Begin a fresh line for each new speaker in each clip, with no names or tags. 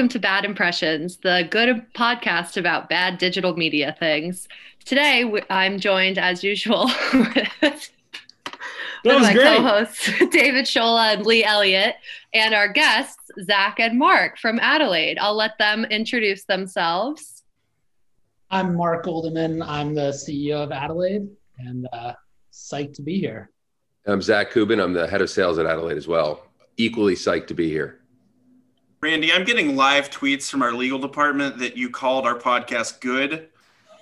welcome to Bad Impressions, the good podcast about bad digital media things. Today, I'm joined as usual with my co-hosts David Shola and Lee Elliott, and our guests Zach and Mark from Adelaide. I'll let them introduce themselves.
I'm Mark Guldimann. I'm the CEO of Adelaide, and uh, psyched to be here.
I'm Zach Kubin. I'm the head of sales at Adelaide as well. Equally psyched to be here.
Randy, I'm getting live tweets from our legal department that you called our podcast good.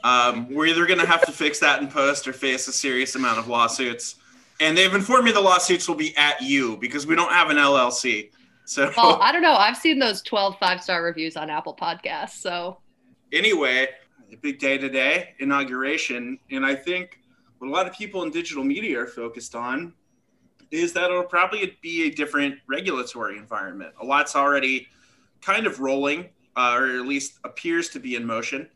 Um, we're either going to have to fix that in post or face a serious amount of lawsuits. And they've informed me the lawsuits will be at you because we don't have an LLC. So,
well, I don't know. I've seen those 12 five star reviews on Apple Podcasts. So,
anyway, big day today, inauguration. And I think what a lot of people in digital media are focused on is that it'll probably be a different regulatory environment. A lot's already kind of rolling, uh, or at least appears to be in motion.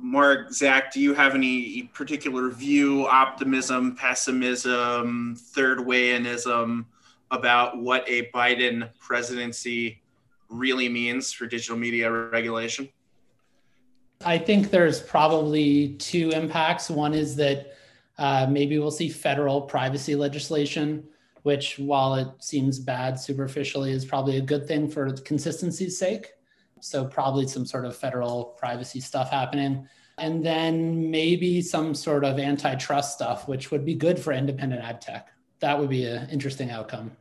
Mark, Zach, do you have any particular view, optimism, pessimism, third wayinism about what a Biden presidency really means for digital media regulation?
I think there's probably two impacts. One is that uh, maybe we'll see federal privacy legislation, which, while it seems bad superficially, is probably a good thing for consistency's sake. So, probably some sort of federal privacy stuff happening. And then maybe some sort of antitrust stuff, which would be good for independent ad tech. That would be an interesting outcome.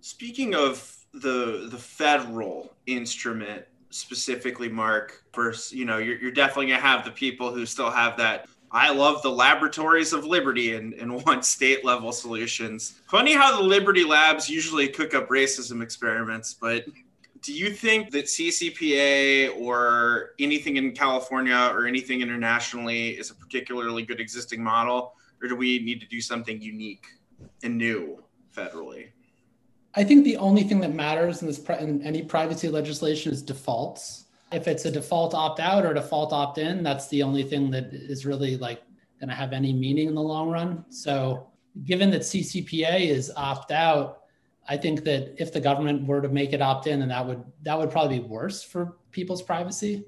Speaking of the the federal instrument specifically, Mark, first, you know, you're, you're definitely gonna have the people who still have that I love the laboratories of liberty and, and want state level solutions. Funny how the Liberty Labs usually cook up racism experiments, but do you think that CCPA or anything in California or anything internationally is a particularly good existing model, or do we need to do something unique and new federally?
I think the only thing that matters in this in any privacy legislation is defaults if it's a default opt out or default opt in, that's the only thing that is really like going to have any meaning in the long run. So, given that CCPA is opt out, I think that if the government were to make it opt in, and that would that would probably be worse for people's privacy.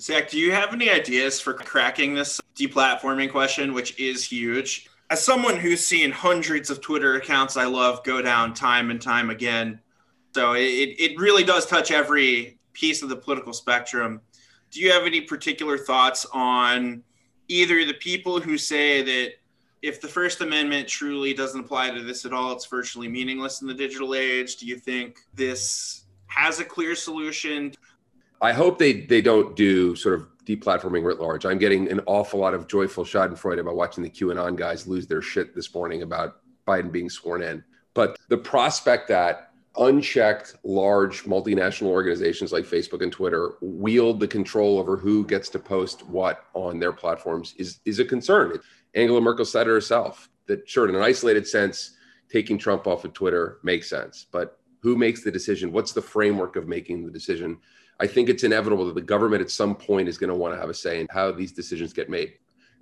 Zach, do you have any ideas for cracking this deplatforming question, which is huge? As someone who's seen hundreds of Twitter accounts I love go down time and time again, so it, it really does touch every piece of the political spectrum. Do you have any particular thoughts on either the people who say that if the First Amendment truly doesn't apply to this at all, it's virtually meaningless in the digital age? Do you think this has a clear solution?
I hope they they don't do sort of deplatforming writ large. I'm getting an awful lot of joyful Schadenfreude about watching the QAnon guys lose their shit this morning about Biden being sworn in. But the prospect that unchecked large multinational organizations like Facebook and Twitter wield the control over who gets to post what on their platforms is is a concern. Angela Merkel said it herself that sure in an isolated sense taking Trump off of Twitter makes sense, but who makes the decision? What's the framework of making the decision? I think it's inevitable that the government at some point is going to want to have a say in how these decisions get made.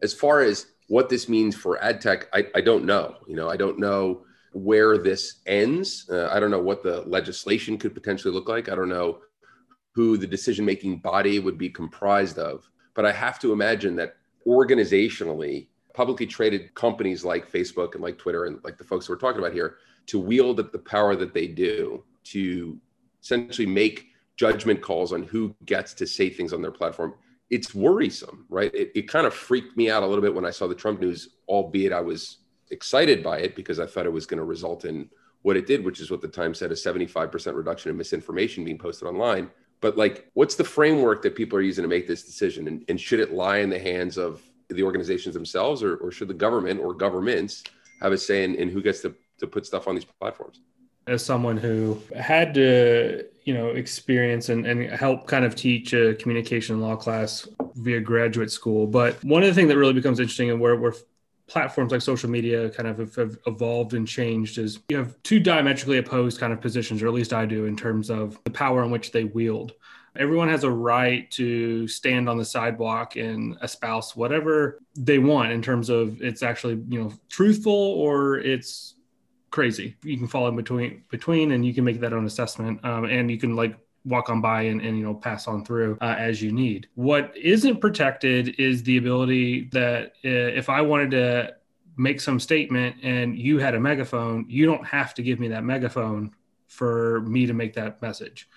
As far as what this means for ad tech, I, I don't know. You know, I don't know where this ends. Uh, I don't know what the legislation could potentially look like. I don't know who the decision making body would be comprised of. But I have to imagine that organizationally, publicly traded companies like Facebook and like Twitter and like the folks we're talking about here, to wield the power that they do to essentially make judgment calls on who gets to say things on their platform it's worrisome right it, it kind of freaked me out a little bit when i saw the trump news albeit i was excited by it because I thought it was going to result in what it did, which is what the Times said a 75% reduction in misinformation being posted online. But like, what's the framework that people are using to make this decision? And, and should it lie in the hands of the organizations themselves, or, or should the government or governments have a say in, in who gets to, to put stuff on these platforms?
As someone who had to, you know, experience and, and help kind of teach a communication law class via graduate school. But one of the things that really becomes interesting and where we're platforms like social media kind of have, have, evolved and changed is you have two diametrically opposed kind of positions, or at least I do, in terms of the power in which they wield. Everyone has a right to stand on the sidewalk and espouse whatever they want in terms of it's actually you know truthful or it's crazy. You can fall in between between, and you can make that own assessment, um, and you can like walk on by and, and you know pass on through uh, as you need. What isn't protected is the ability that uh, if i wanted to make some statement and you had a megaphone you don't have to give me that megaphone for me to make that message.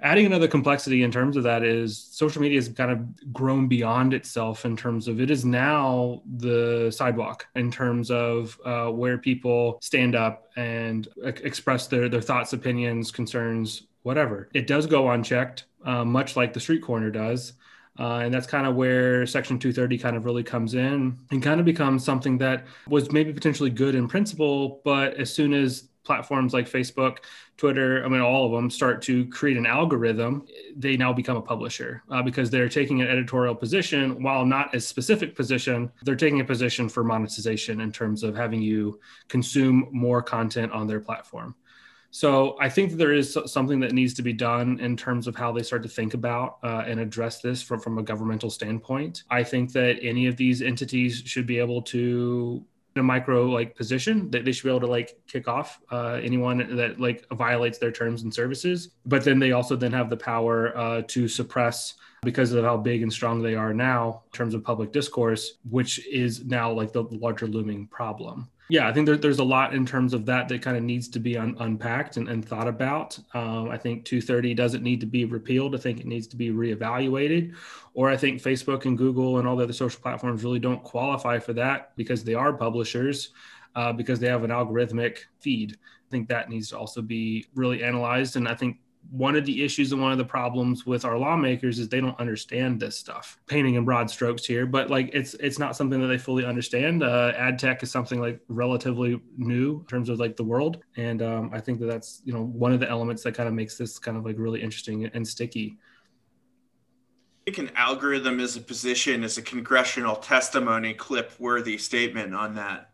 Adding another complexity in terms of that is social media has kind of grown beyond itself in terms of it is now the sidewalk in terms of uh, where people stand up and express their, their thoughts opinions concerns whatever. It does go unchecked, uh, much like the street corner does. Uh, and that's kind of where Section 230 kind of really comes in and kind of becomes something that was maybe potentially good in principle, but as soon as platforms like Facebook, Twitter, I mean, all of them start to create an algorithm, they now become a publisher uh, because they're taking an editorial position while not a specific position. They're taking a position for monetization in terms of having you consume more content on their platform. So I think that there is something that needs to be done in terms of how they start to think about uh, and address this from, from a governmental standpoint. I think that any of these entities should be able to in a micro like position that they should be able to like kick off uh, anyone that like violates their terms and services but then they also then have the power uh, to suppress because of how big and strong they are now in terms of public discourse which is now like the larger looming problem yeah, I think there, there's a lot in terms of that that kind of needs to be un, unpacked and, and, thought about. Um, I think 230 doesn't need to be repealed. I think it needs to be reevaluated. Or I think Facebook and Google and all the other social platforms really don't qualify for that because they are publishers, uh, because they have an algorithmic feed. I think that needs to also be really analyzed. And I think one of the issues and one of the problems with our lawmakers is they don't understand this stuff. Painting in broad strokes here but like it's it's not something that they fully understand. Uh, ad tech is something like relatively new in terms of like the world. And um, i think that that's you know one of the elements that kind of makes this kind of like really interesting and sticky.
I think an algorithm as a position is a congressional testimony clip worthy statement on that.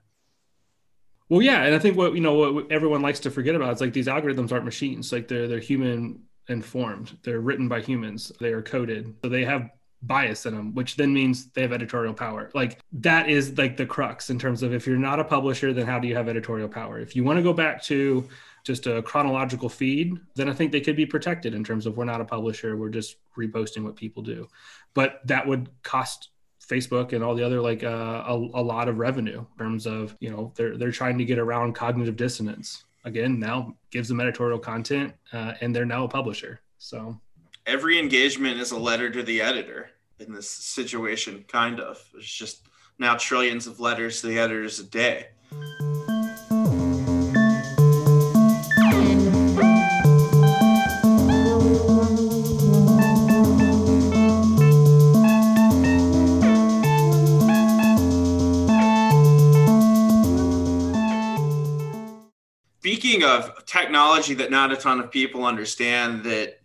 Well, yeah, and I think what you know what everyone likes to forget about is like these algorithms aren't machines. Like they're they're human informed. They're written by humans. They are coded, so they have bias in them, which then means they have editorial power. Like that is like the crux in terms of if you're not a publisher, then how do you have editorial power? If you want to go back to just a chronological feed, then I think they could be protected in terms of we're not a publisher, we're just reposting what people do. But that would cost Facebook and all the other like uh, a, a lot of revenue in terms of you know they're they're trying to get around cognitive dissonance. Again now gives them editorial content uh, and they're now a publisher. So
every engagement is a letter to the editor in this situation kind of. It's just now trillions of letters to the editors a day speaking of technology that not a ton of people understand that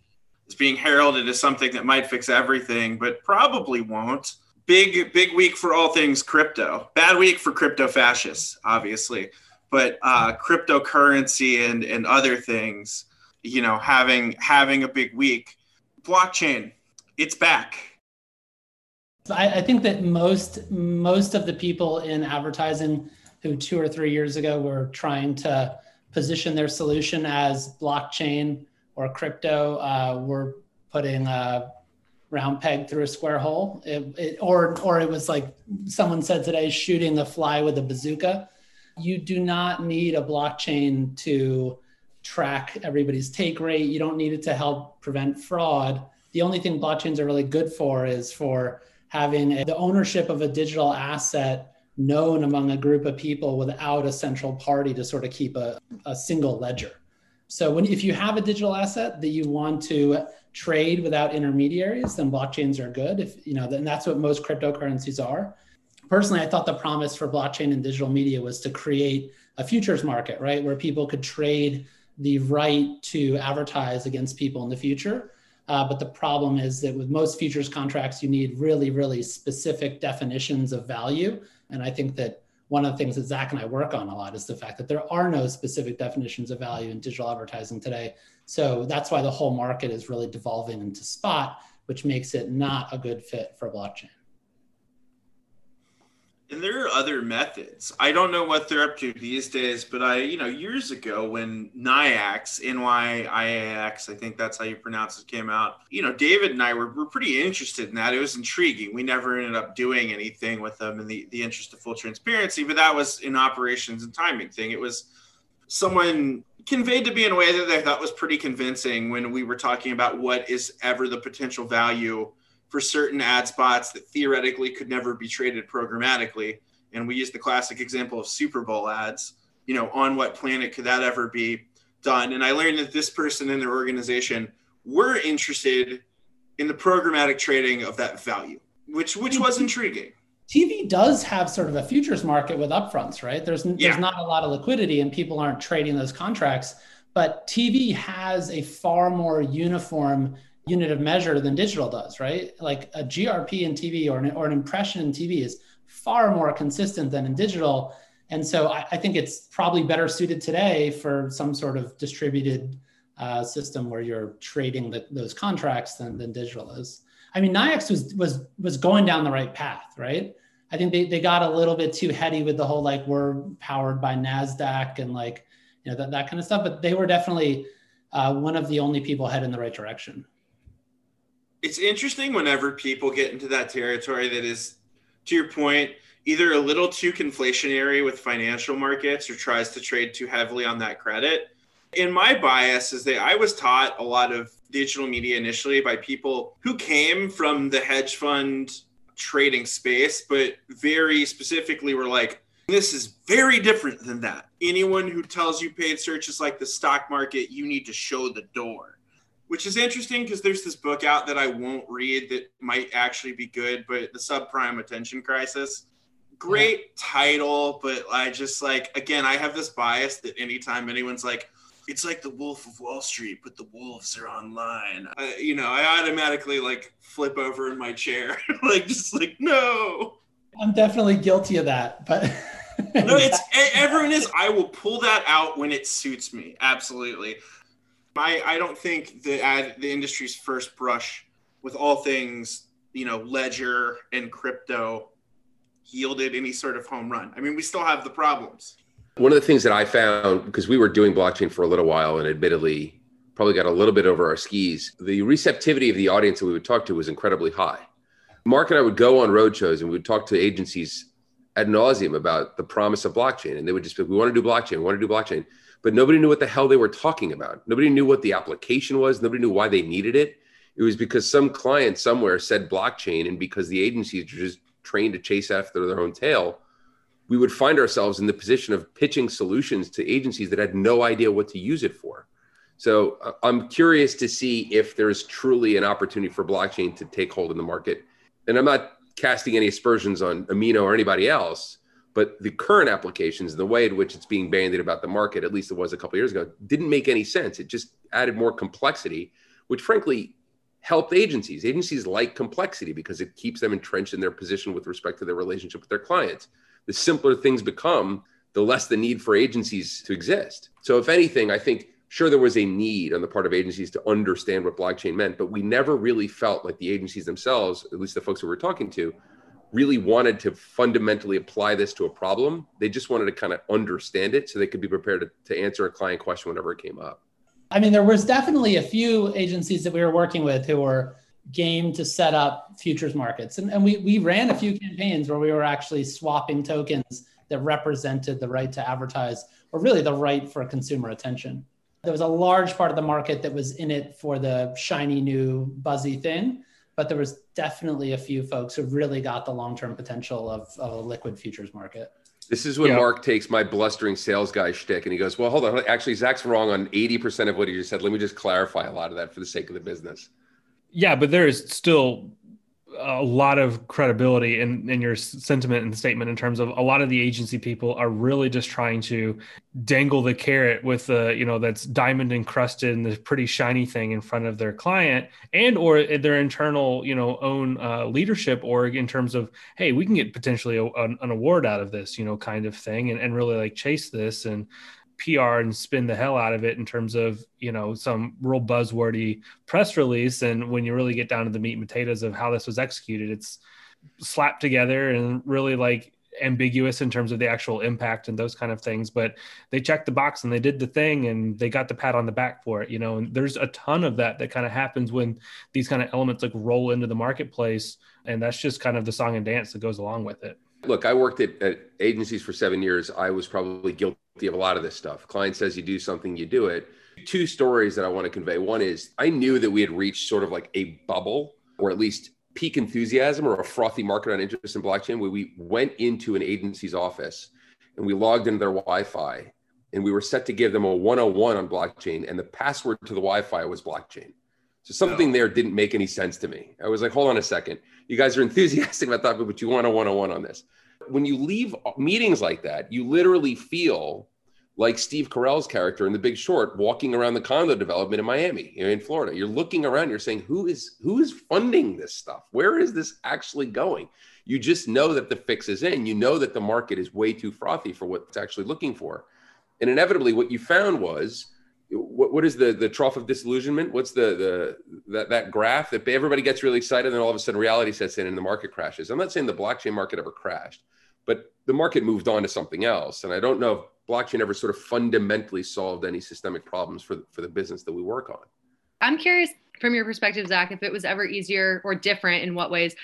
is being heralded as something that might fix everything, but probably won't. Big, big week for all things crypto. Bad week for crypto fascists, obviously, but uh, cryptocurrency and and other things, you know, having having a big week. Blockchain, it's back.
I, I think that most most of the people in advertising who two or three years ago were trying to position their solution as blockchain or crypto, uh, we're putting a round peg through a square hole. It, it, or, or it was like someone said today, shooting the fly with a bazooka. You do not need a blockchain to track everybody's take rate. You don't need it to help prevent fraud. The only thing blockchains are really good for is for having a, the ownership of a digital asset known among a group of people without a central party to sort of keep a, a single ledger. So when if you have a digital asset that you want to trade without intermediaries, then blockchains are good. If you know, and that's what most cryptocurrencies are. Personally, I thought the promise for blockchain and digital media was to create a futures market, right, where people could trade the right to advertise against people in the future. Uh, but the problem is that with most futures contracts, you need really, really specific definitions of value and I think that one of the things that Zach and I work on a lot is the fact that there are no specific definitions of value in digital advertising today. So that's why the whole market is really devolving into spot, which makes it not a good fit for blockchain.
And there are other methods. I don't know what they're up to these days, but I, you know, years ago when NYIAX, N-Y-I-A-X, I think that's how you pronounce it, came out, you know, David and I were, were pretty interested in that. It was intriguing. We never ended up doing anything with them in the, the interest of full transparency, but that was an operations and timing thing. It was someone conveyed to me in a way that I thought was pretty convincing when we were talking about what is ever the potential value for certain ad spots that theoretically could never be traded programmatically. And we used the classic example of Super Bowl ads. You know, on what planet could that ever be done? And I learned that this person in their organization were interested in the programmatic trading of that value, which which was intriguing.
TV does have sort of a futures market with upfronts, right? There's yeah. there's not a lot of liquidity and people aren't trading those contracts, but TV has a far more uniform unit of measure than digital does, right? Like a GRP in TV or an, or an impression in TV is far more consistent than in digital. And so I, I think it's probably better suited today for some sort of distributed uh, system where you're trading the, those contracts than, than digital is. I mean, NYIAX was was was going down the right path, right? I think they, they got a little bit too heady with the whole like we're powered by NASDAQ and like you know that, that kind of stuff. But they were definitely uh, one of the only people head in the right direction
it's interesting whenever people get into that territory that is, to your point, either a little too conflationary with financial markets or tries to trade too heavily on that credit. In my bias is that I was taught a lot of digital media initially by people who came from the hedge fund trading space, but very specifically were like, this is very different than that. Anyone who tells you paid search is like the stock market, you need to show the door which is interesting because there's this book out that I won't read that might actually be good, but the subprime attention crisis. Great yeah. title, but I just like again, I have this bias that anytime anyone's like, it's like the Wolf of Wall Street, but the wolves are online. I, you know, I automatically like flip over in my chair, like just like no.
I'm definitely guilty of that, but
no, it's everyone is. I will pull that out when it suits me. Absolutely. I, I don't think the ad the industry's first brush with all things you know ledger and crypto yielded any sort of home run. I mean, we still have the problems.
One of the things that I found because we were doing blockchain for a little while and admittedly probably got a little bit over our skis, the receptivity of the audience that we would talk to was incredibly high. Mark and I would go on road shows and we would talk to agencies ad nauseum about the promise of blockchain. And they would just be, we want to do blockchain, we want to do blockchain but nobody knew what the hell they were talking about. Nobody knew what the application was. Nobody knew why they needed it. It was because some client somewhere said blockchain, and because the agencies are just trained to chase after their own tail, we would find ourselves in the position of pitching solutions to agencies that had no idea what to use it for. So uh, I'm curious to see if there's truly an opportunity for blockchain to take hold in the market. And I'm not casting any aspersions on Amino or anybody else, but the current applications, the way in which it's being bandied about the market, at least it was a couple years ago, didn't make any sense. It just added more complexity, which frankly helped agencies. Agencies like complexity because it keeps them entrenched in their position with respect to their relationship with their clients. The simpler things become, the less the need for agencies to exist. So, if anything, I think sure there was a need on the part of agencies to understand what blockchain meant, but we never really felt like the agencies themselves, at least the folks who we were talking to, really wanted to fundamentally apply this to a problem. They just wanted to kind of understand it so they could be prepared to, to answer a client question whenever it came up.
I mean, there was definitely a few agencies that we were working with who were game to set up futures markets. And, and we, we ran a few campaigns where we were actually swapping tokens that represented the right to advertise or really the right for consumer attention. There was a large part of the market that was in it for the shiny new buzzy thing but there was definitely a few folks who really got the long-term potential of, of a liquid futures market.
This is when yeah. Mark takes my blustering sales guy shtick and he goes, "Well, hold on. Actually, Zach's wrong on eighty percent of what he just said. Let me just clarify a lot of that for the sake of the business."
Yeah, but there is still a lot of credibility in, in your sentiment and statement in terms of a lot of the agency people are really just trying to dangle the carrot with the you know that's diamond encrusted and this pretty shiny thing in front of their client and or their internal you know own uh, leadership org in terms of hey we can get potentially a, an, an award out of this you know kind of thing and, and really like chase this and PR and spin the hell out of it in terms of you know some real buzzwordy press release. And when you really get down to the meat and potatoes of how this was executed, it's slapped together and really like ambiguous in terms of the actual impact and those kind of things. But they checked the box and they did the thing and they got the pat on the back for it you know. And there's a ton of that that kind of happens when these kind of elements like roll into the marketplace. And that's just kind of the song and dance that goes along with it.
Look i worked at, at agencies for seven years. I was probably guilty of a lot of this stuff client says you do something you do it two stories that i want to convey one is i knew that we had reached sort of like a bubble or at least peak enthusiasm or a frothy market on interest in blockchain where we went into an agency's office and we logged into their Wi-Fi and we were set to give them a 101 on blockchain and the password to the Wi-Fi was blockchain. So something there didn't make any sense to me. I was like, hold on a second. You guys are enthusiastic about that, but you want a 101 on this. When you leave meetings like that, you literally feel like Steve Carell's character in The Big Short, walking around the condo development in Miami, in Florida. You're looking around, you're saying, who is who is funding this stuff? Where is this actually going? You just know that the fix is in. You know that the market is way too frothy for what it's actually looking for. And inevitably, what you found was what, what is the the trough of disillusionment? What's the the that that graph that everybody gets really excited, and then all of a sudden reality sets in and the market crashes. I'm not saying the blockchain market ever crashed, but the market moved on to something else. And I don't know if blockchain ever sort of fundamentally solved any systemic problems for, for the business that we work on.
I'm curious from your perspective, Zach, if it was ever easier or different in what ways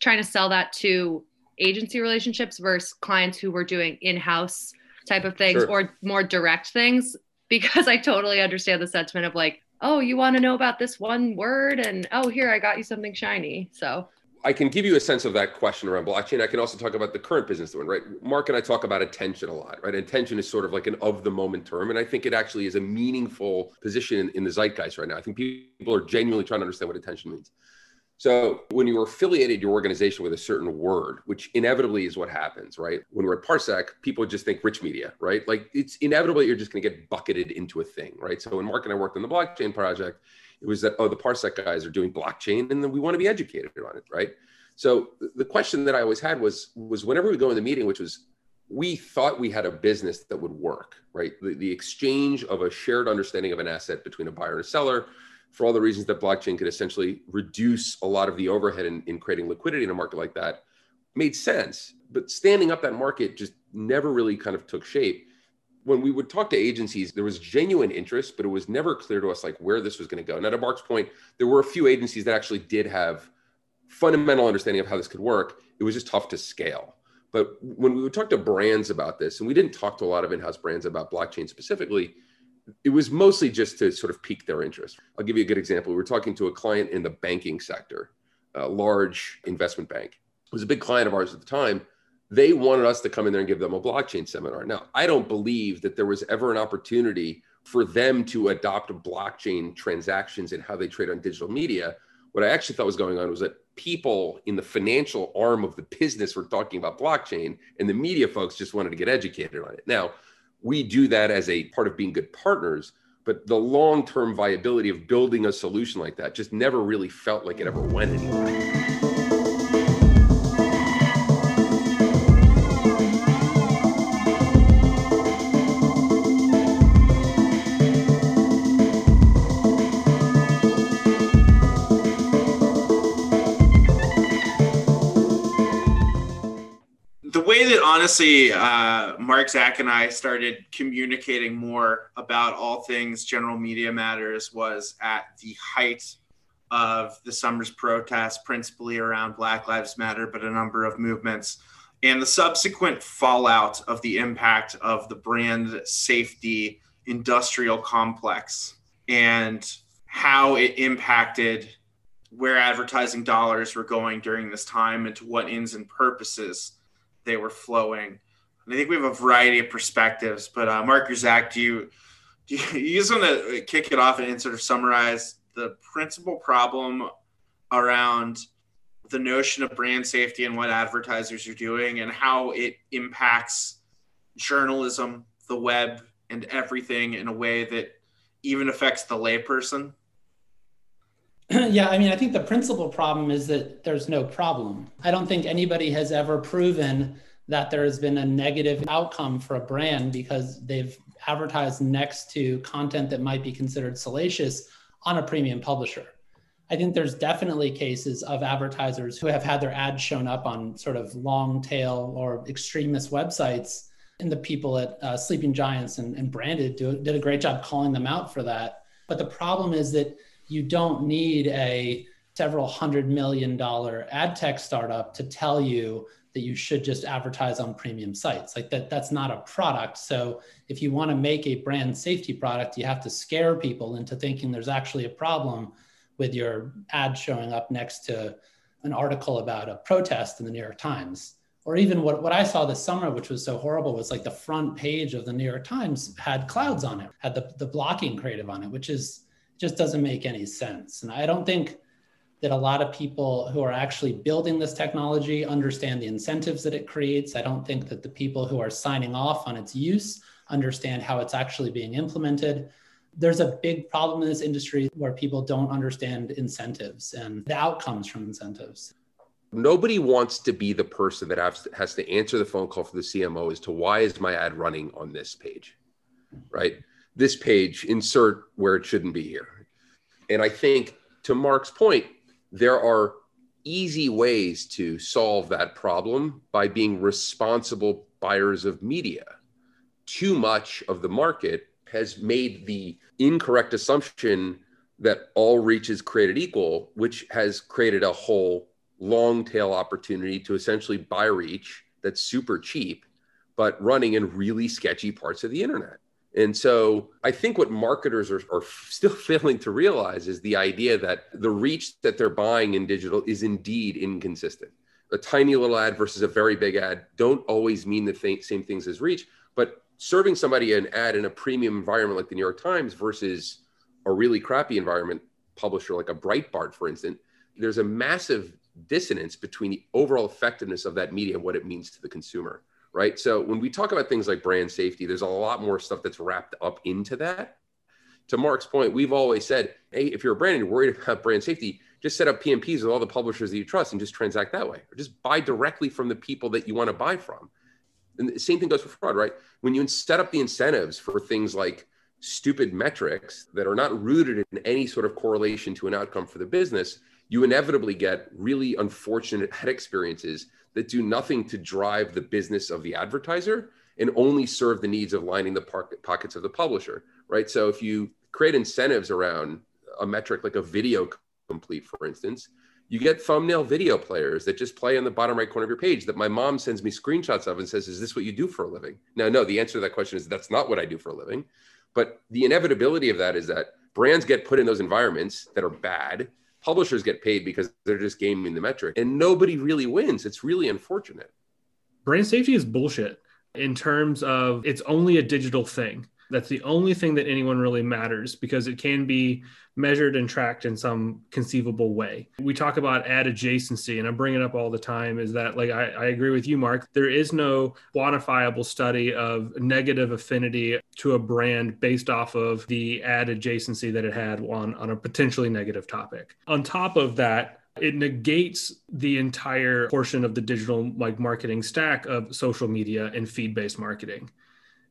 trying to sell that to agency relationships versus clients who were doing in-house type of things sure. or more direct things because I totally understand the sentiment of like, oh, you want to know about this one word and oh, here I got you something shiny. So
I can give you a sense of that question around blockchain. I can also talk about the current business doing, right? Mark and I talk about attention a lot, right? Attention is sort of like an of the moment term. And I think it actually is a meaningful position in, in the zeitgeist right now. I think people are genuinely trying to understand what attention means. So when you are affiliated your organization with a certain word, which inevitably is what happens, right? When we're at Parsec, people just think rich media, right? Like it's inevitable you're just going to get bucketed into a thing, right? So when Mark and I worked on the blockchain project, it was that, oh, the Parsec guys are doing blockchain and then we want to be educated on it, right? So the question that I always had was, was whenever we go in the meeting, which was, we thought we had a business that would work, right? The, the exchange of a shared understanding of an asset between a buyer and a seller for all the reasons that blockchain could essentially reduce a lot of the overhead in, in creating liquidity in a market like that made sense. But standing up that market just never really kind of took shape when we would talk to agencies, there was genuine interest, but it was never clear to us like where this was going to go. Now, to Mark's point, there were a few agencies that actually did have fundamental understanding of how this could work. It was just tough to scale. But when we would talk to brands about this, and we didn't talk to a lot of in-house brands about blockchain specifically, it was mostly just to sort of pique their interest. I'll give you a good example. We were talking to a client in the banking sector, a large investment bank. It was a big client of ours at the time they wanted us to come in there and give them a blockchain seminar. Now, I don't believe that there was ever an opportunity for them to adopt blockchain transactions and how they trade on digital media. What I actually thought was going on was that people in the financial arm of the business were talking about blockchain, and the media folks just wanted to get educated on it. Now, we do that as a part of being good partners, but the long term viability of building a solution like that just never really felt like it ever went anywhere.
Honestly, uh, Mark, Zach, and I started communicating more about all things general media matters was at the height of the summer's protests, principally around Black Lives Matter, but a number of movements, and the subsequent fallout of the impact of the brand safety industrial complex and how it impacted where advertising dollars were going during this time and to what ends and purposes they were flowing. And I think we have a variety of perspectives. But uh, Mark or Zach, do you do you, you just want to kick it off and sort of summarize the principal problem around the notion of brand safety and what advertisers are doing and how it impacts journalism, the web, and everything in a way that even affects the layperson?
yeah, I mean, I think the principal problem is that there's no problem. I don't think anybody has ever proven that there has been a negative outcome for a brand because they've advertised next to content that might be considered salacious on a premium publisher. I think there's definitely cases of advertisers who have had their ads shown up on sort of long tail or extremist websites. And the people at uh, Sleeping Giants and, and Branded do, did a great job calling them out for that. But the problem is that you don't need a several hundred million dollar ad tech startup to tell you that you should just advertise on premium sites. Like that that's not a product. So if you want to make a brand safety product you have to scare people into thinking there's actually a problem with your ad showing up next to an article about a protest in the new york times. Or even what, what i saw this summer which was so horrible was like the front page of the new york times had clouds on it had the, the blocking creative on it which is just doesn't make any sense and i don't think that a lot of people who are actually building this technology understand the incentives that it creates. I don't think that the people who are signing off on its use understand how it's actually being implemented. There's a big problem in this industry where people don't understand incentives and the outcomes from incentives.
Nobody wants to be the person that has to, answer the phone call for the CMO as to why is my ad running on this page, right? This page, insert where it shouldn't be here. And I think to Mark's point, there are easy ways to solve that problem by being responsible buyers of media. Too much of the market has made the incorrect assumption that all reach is created equal, which has created a whole long tail opportunity to essentially buy reach that's super cheap, but running in really sketchy parts of the internet. And so I think what marketers are, are, still failing to realize is the idea that the reach that they're buying in digital is indeed inconsistent. A tiny little ad versus a very big ad don't always mean the th- same things as reach, but serving somebody an ad in a premium environment like the New York Times versus a really crappy environment publisher like a Breitbart, for instance, there's a massive dissonance between the overall effectiveness of that media and what it means to the consumer right? So when we talk about things like brand safety, there's a lot more stuff that's wrapped up into that. To Mark's point, we've always said, hey, if you're a brand and you're worried about brand safety, just set up PMPs with all the publishers that you trust and just transact that way, or just buy directly from the people that you want to buy from. And the same thing goes for fraud, right? When you set up the incentives for things like stupid metrics that are not rooted in any sort of correlation to an outcome for the business, you inevitably get really unfortunate head experiences that do nothing to drive the business of the advertiser and only serve the needs of lining the pockets of the publisher, right? So if you create incentives around a metric like a video complete, for instance, you get thumbnail video players that just play on the bottom right corner of your page that my mom sends me screenshots of and says, Is this what you do for a living? Now, no, the answer to that question is that's not what I do for a living. But the inevitability of that is that brands get put in those environments that are bad publishers get paid because they're just gaming the metric and nobody really wins. It's really unfortunate.
Brand safety is bullshit in terms of it's only a digital thing. That's the only thing that anyone really matters because it can be measured and tracked in some conceivable way. We talk about ad adjacency, and I bring it up all the time is that, like, I, I agree with you, Mark. There is no quantifiable study of negative affinity to a brand based off of the ad adjacency that it had on, on a potentially negative topic. On top of that, it negates the entire portion of the digital like marketing stack of social media and feed-based marketing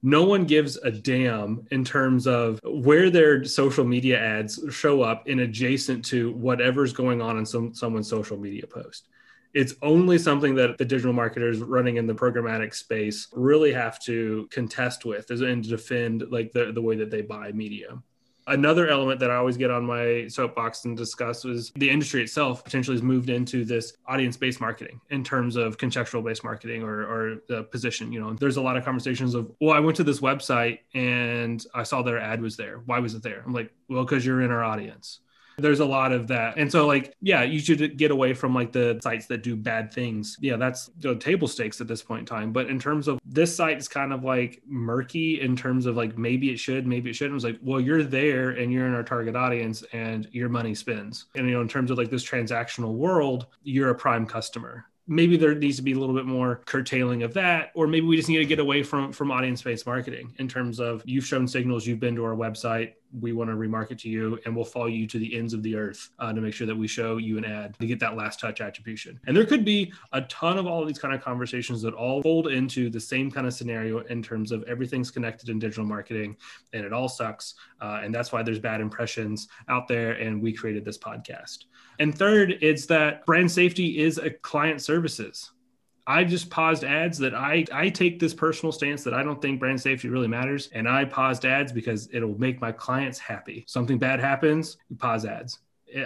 no one gives a damn in terms of where their social media ads show up in adjacent to whatever's going on in some someone's social media post. It's only something that the digital marketers running in the programmatic space really have to contest with and defend like the, the way that they buy media. Another element that I always get on my soapbox and discuss is the industry itself potentially has moved into this audience based marketing in terms of contextual based marketing or, or the position. You know, there's a lot of conversations of, well, I went to this website and I saw their ad was there. Why was it there? I'm like, well, because you're in our audience there's a lot of that. And so like yeah you should get away from like the sites that do bad things. Yeah that's know, table stakes at this point in time. But in terms of this site is kind of like murky in terms of like maybe it should maybe it shouldn't. It was like well you're there and you're in our target audience and your money spends and you know in terms of like this transactional world you're a prime customer maybe there needs to be a little bit more curtailing of that or maybe we just need to get away from from audience based marketing in terms of you've shown signals you've been to our website we want to remarket to you and we'll follow you to the ends of the earth uh, to make sure that we show you an ad to get that last touch attribution. And there could be a ton of all of these kind of conversations that all fold into the same kind of scenario in terms of everything's connected in digital marketing and it all sucks. Uh, and that's why there's bad impressions out there. And we created this podcast. And third, it's that brand safety is a client services. I just paused ads that I I take this personal stance that I don't think brand safety really matters, and I paused ads because it'll make my clients happy. Something bad happens, you pause ads.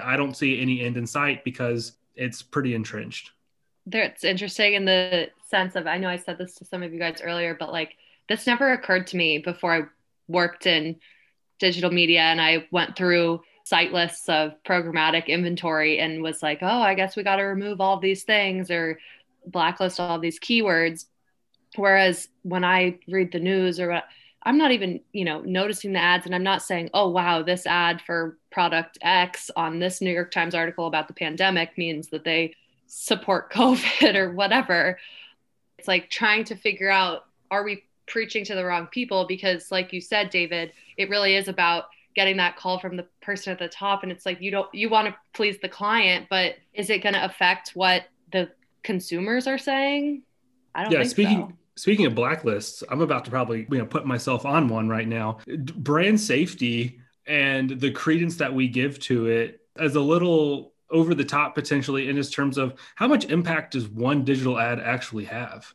I don't see any end in sight because it's pretty entrenched.
That's interesting in the sense of I know I said this to some of you guys earlier, but like this never occurred to me before I worked in digital media and I went through site lists of programmatic inventory and was like, oh, I guess we got to remove all these things or blacklist all these keywords. Whereas when i read the news or i'm not even you know noticing the ads and i'm not saying oh wow this ad for product x on this new york times article about the pandemic means that they support covid or whatever. It's like trying to figure out are we preaching to the wrong people? Because like you said david it really is about getting that call from the person at the top and it's like you don't you want to please the client but is it going to affect what the consumers are saying. I don't yeah,
speaking
so.
speaking of blacklists, I'm about to probably you know put myself on one right now. Brand safety and the credence that we give to it as a little over the top potentially in terms of how much impact does one digital ad actually have?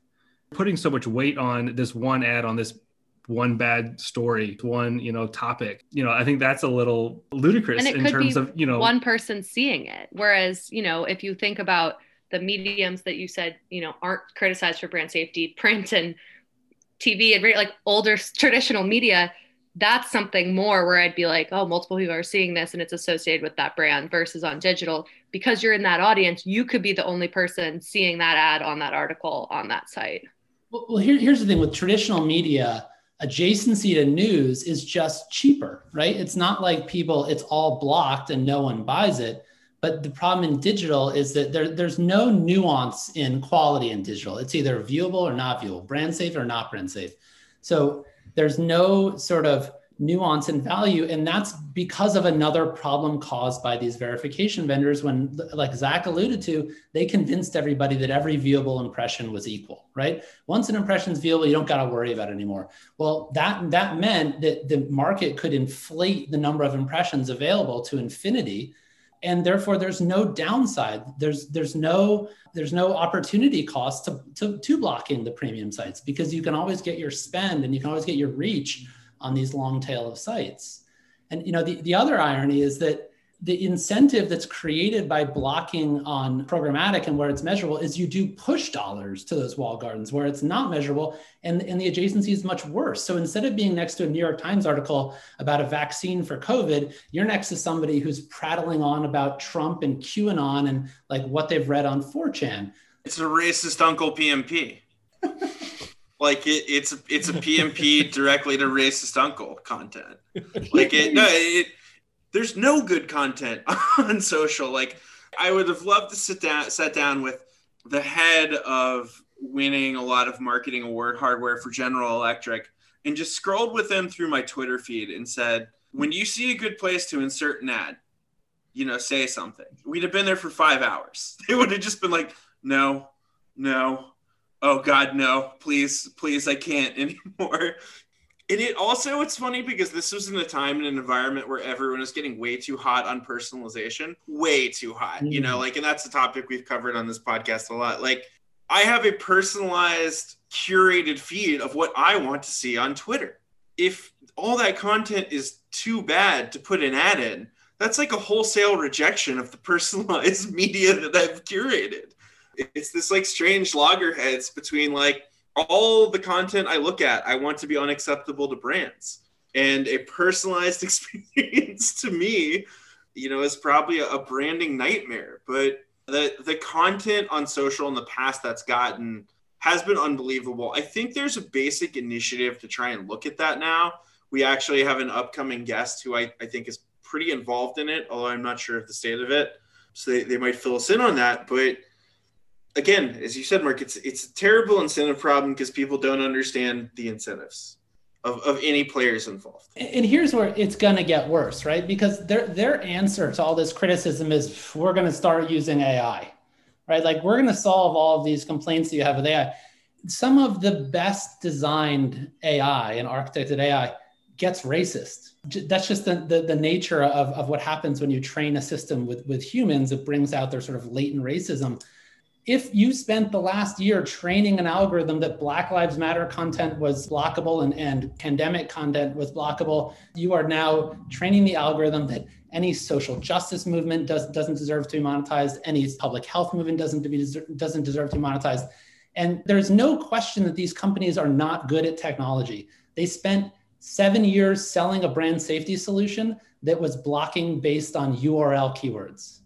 Putting so much weight on this one ad on this one bad story, one you know topic. You know, I think that's a little ludicrous in terms of you know
one person seeing it. Whereas you know, if you think about the mediums that you said you know aren't criticized for brand safety print and tv and like older traditional media that's something more where i'd be like oh multiple people are seeing this and it's associated with that brand versus on digital because you're in that audience you could be the only person seeing that ad on that article on that site
well here, here's the thing with traditional media adjacency to news is just cheaper right it's not like people it's all blocked and no one buys it but the problem in digital is that there, there's no nuance in quality in digital. It's either viewable or not viewable, brand safe or not brand safe. So there's no sort of nuance and value. And that's because of another problem caused by these verification vendors when, like Zach alluded to, they convinced everybody that every viewable impression was equal, right? Once an impression is viewable, you don't got to worry about it anymore. Well, that, that meant that the market could inflate the number of impressions available to infinity and therefore there's no downside there's there's no there's no opportunity cost to, to, to blocking the premium sites because you can always get your spend and you can always get your reach on these long tail of sites and you know the, the other irony is that the incentive that's created by blocking on programmatic and where it's measurable is you do push dollars to those wall gardens where it's not measurable and, and the adjacency is much worse. So instead of being next to a New York Times article about a vaccine for COVID, you're next to somebody who's prattling on about Trump and QAnon and like what they've read on 4chan.
It's a racist Uncle PMP. like it, it's it's a PMP directly to racist uncle content. Like it no it there's no good content on social. Like I would have loved to sit down, sat down with the head of winning a lot of marketing award hardware for General Electric and just scrolled with them through my Twitter feed and said, when you see a good place to insert an ad, you know, say something. We'd have been there for five hours. They would have just been like, no, no, oh God, no, please, please, I can't anymore. And it also it's funny because this was in a time and an environment where everyone is getting way too hot on personalization. Way too hot mm. you know mm. like and that's a topic we've covered on this podcast a lot. Like i have a personalized curated feed of what i want to see on twitter. If all that content is too bad to put an ad in that's like a wholesale rejection of the personalized media that i've curated it's this like strange loggerheads between like all the content I look at, I want to be unacceptable to brands. And a personalized experience to me, you know, is probably a, branding nightmare. But the the content on social in the past that's gotten has been unbelievable. I think there's a basic initiative to try and look at that now. We actually have an upcoming guest who I, I think is pretty involved in it, although I'm not sure of the state of it. So they, they might fill us in on that. But again, as you said, Mark, it's it's a terrible incentive problem because people don't understand the incentives. of, of any players involved.
And here's where it's going to get worse, right? Because their their answer to all this criticism is we're going to start using AI, right? Like we're going to solve all of these complaints that you have with AI. Some of the best designed AI and architected AI gets racist. That's just the, the, the, nature of, of what happens when you train a system with, with humans. It brings out their sort of latent racism if you spent the last year training an algorithm that Black Lives Matter content was blockable and, and pandemic content was blockable, you are now training the algorithm that any social justice movement does, doesn't deserve to be monetized, any public health movement doesn't, be, doesn't deserve to be monetized. And there's no question that these companies are not good at technology. They spent seven years selling a brand safety solution that was blocking based on URL keywords.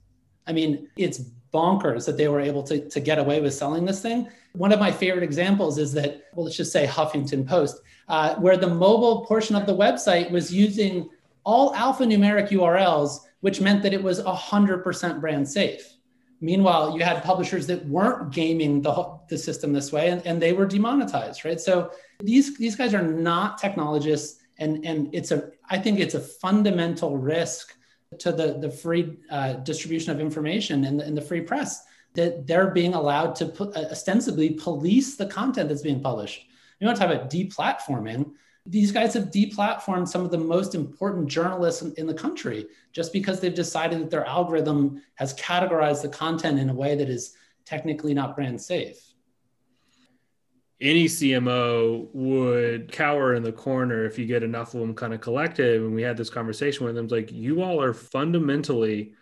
I mean, it's bonkers that they were able to, to get away with selling this thing. One of my favorite examples is that, well, let's just say Huffington Post, uh, where the mobile portion of the website was using all alphanumeric URLs, which meant that it was 100% brand safe. Meanwhile, you had publishers that weren't gaming the, the system this way and, and they were demonetized, right? So these, these guys are not technologists. And, and it's a, I think it's a fundamental risk to the, the free uh, distribution of information in the, the free press that they're being allowed to put, uh, ostensibly police the content that's being published. You want to talk about deplatforming. These guys have deplatformed some of the most important journalists in, in the country just because they've decided that their algorithm has categorized the content in a way that is technically not brand safe any
CMO would cower in the corner if you get enough of them kind of collective. And we had this conversation with them like, you all are fundamentally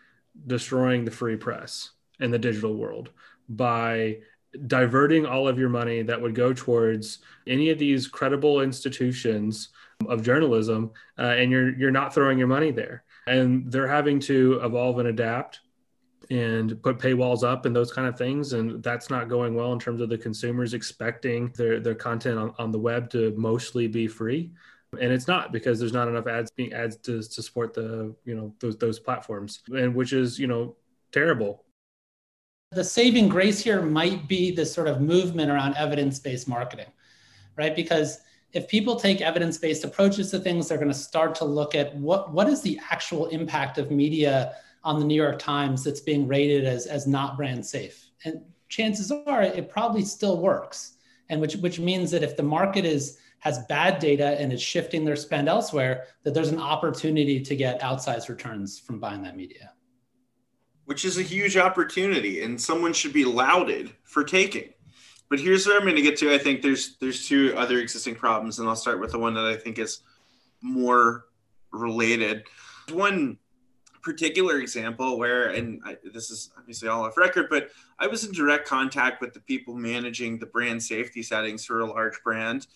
destroying the free press and the digital world by diverting all of your money that would go towards any of these credible institutions of journalism uh, and you're you're not throwing your money there and they're having to evolve and adapt and put paywalls up and those kind of things and that's not going well in terms of the consumers expecting their, their content on, on the web to mostly be free. And it's not because there's not enough ads being ads to, to support the you know those those platforms and which is you know terrible. The saving grace here might be this sort of movement around evidence-based marketing right? Because if people take evidence-based approaches to things they're going to start to look at what what is the actual impact of media on the New York Times that's being rated as, as not brand safe. And chances are it probably still works. And which, which means that if the market is has bad data and is shifting their spend elsewhere, that there's an opportunity to get outsized returns from buying that media.
Which is a huge opportunity and someone should be lauded for taking. But here's where I'm going to get to. I think there's there's two other existing problems, and I'll start with the one that I think is more related. One particular example where, and I, this is obviously all off record, but I was in direct contact with the people managing the brand safety settings for a large brand,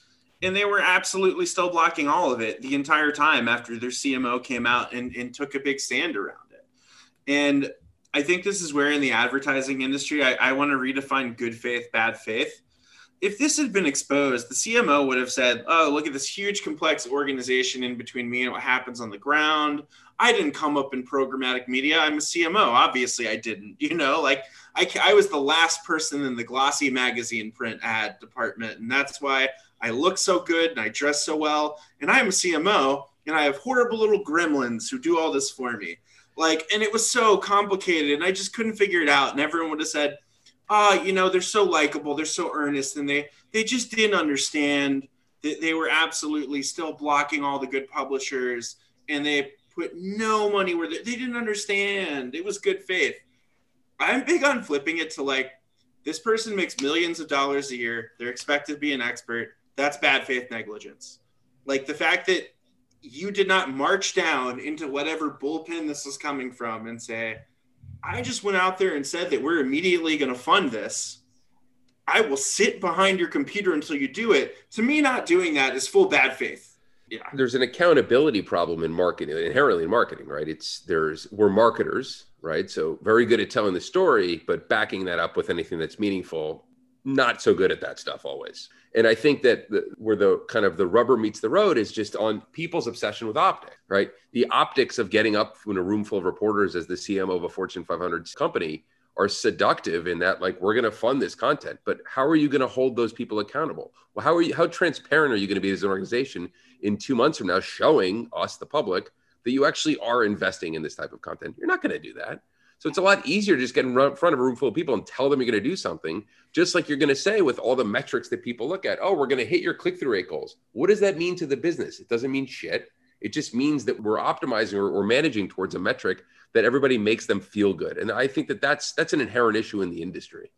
and they were absolutely still blocking all of it the entire time after their CMO came out and, and took a big stand around it. And I think this is where in the advertising industry, I, I want to redefine good faith, bad faith if this had been exposed, the CMO would have said, "Oh, look at this huge, complex organization in between me and what happens on the ground. I didn't come up in programmatic media. I'm a CMO. Obviously, I didn't. You know, like I, I was the last person in the glossy magazine print ad department, and that's why I look so good and I dress so well. And I'm a CMO, and I have horrible little gremlins who do all this for me. Like, and it was so complicated, and I just couldn't figure it out. And everyone would have said." ah, you know, they're so likable, they're so earnest, and they they just didn't understand that they were absolutely still blocking all the good publishers, and they put no money where they, they didn't understand. It was good faith. I'm big on flipping it to like this person makes millions of dollars a year. They're expected to be an expert. That's bad faith negligence. Like the fact that you did not march down into whatever bullpen this was coming from and say, I just went out there and said that we're immediately going to fund this. I will sit behind your computer until you do it. To me, not doing that is full bad faith.
There's an accountability problem in marketing, inherently in marketing, right? It's there's we're marketers, right? So very good at telling the story, but backing that up with anything that's meaningful, not so good at that stuff always. And I think that the, where the kind of the rubber meets the road is just on people's obsession with optics, right? The optics of getting up in a room full of reporters as the CMO of a Fortune 500 company are seductive in that like we're going to fund this content but how are you going to hold those people accountable? Well how are you how transparent are you going to be as an organization in two months from now showing us the public that you actually are investing in this type of content? You're not going to do that. So it's a lot easier to just get in front of a room full of people and tell them you're going to do something just like you're going to say with all the metrics that people look at. Oh we're going to hit your click-through rate goals. What does that mean to the business? It doesn't mean shit. It just means that we're optimizing or, or managing towards a metric that everybody makes them feel good. And I think that that's that's an inherent issue in the industry.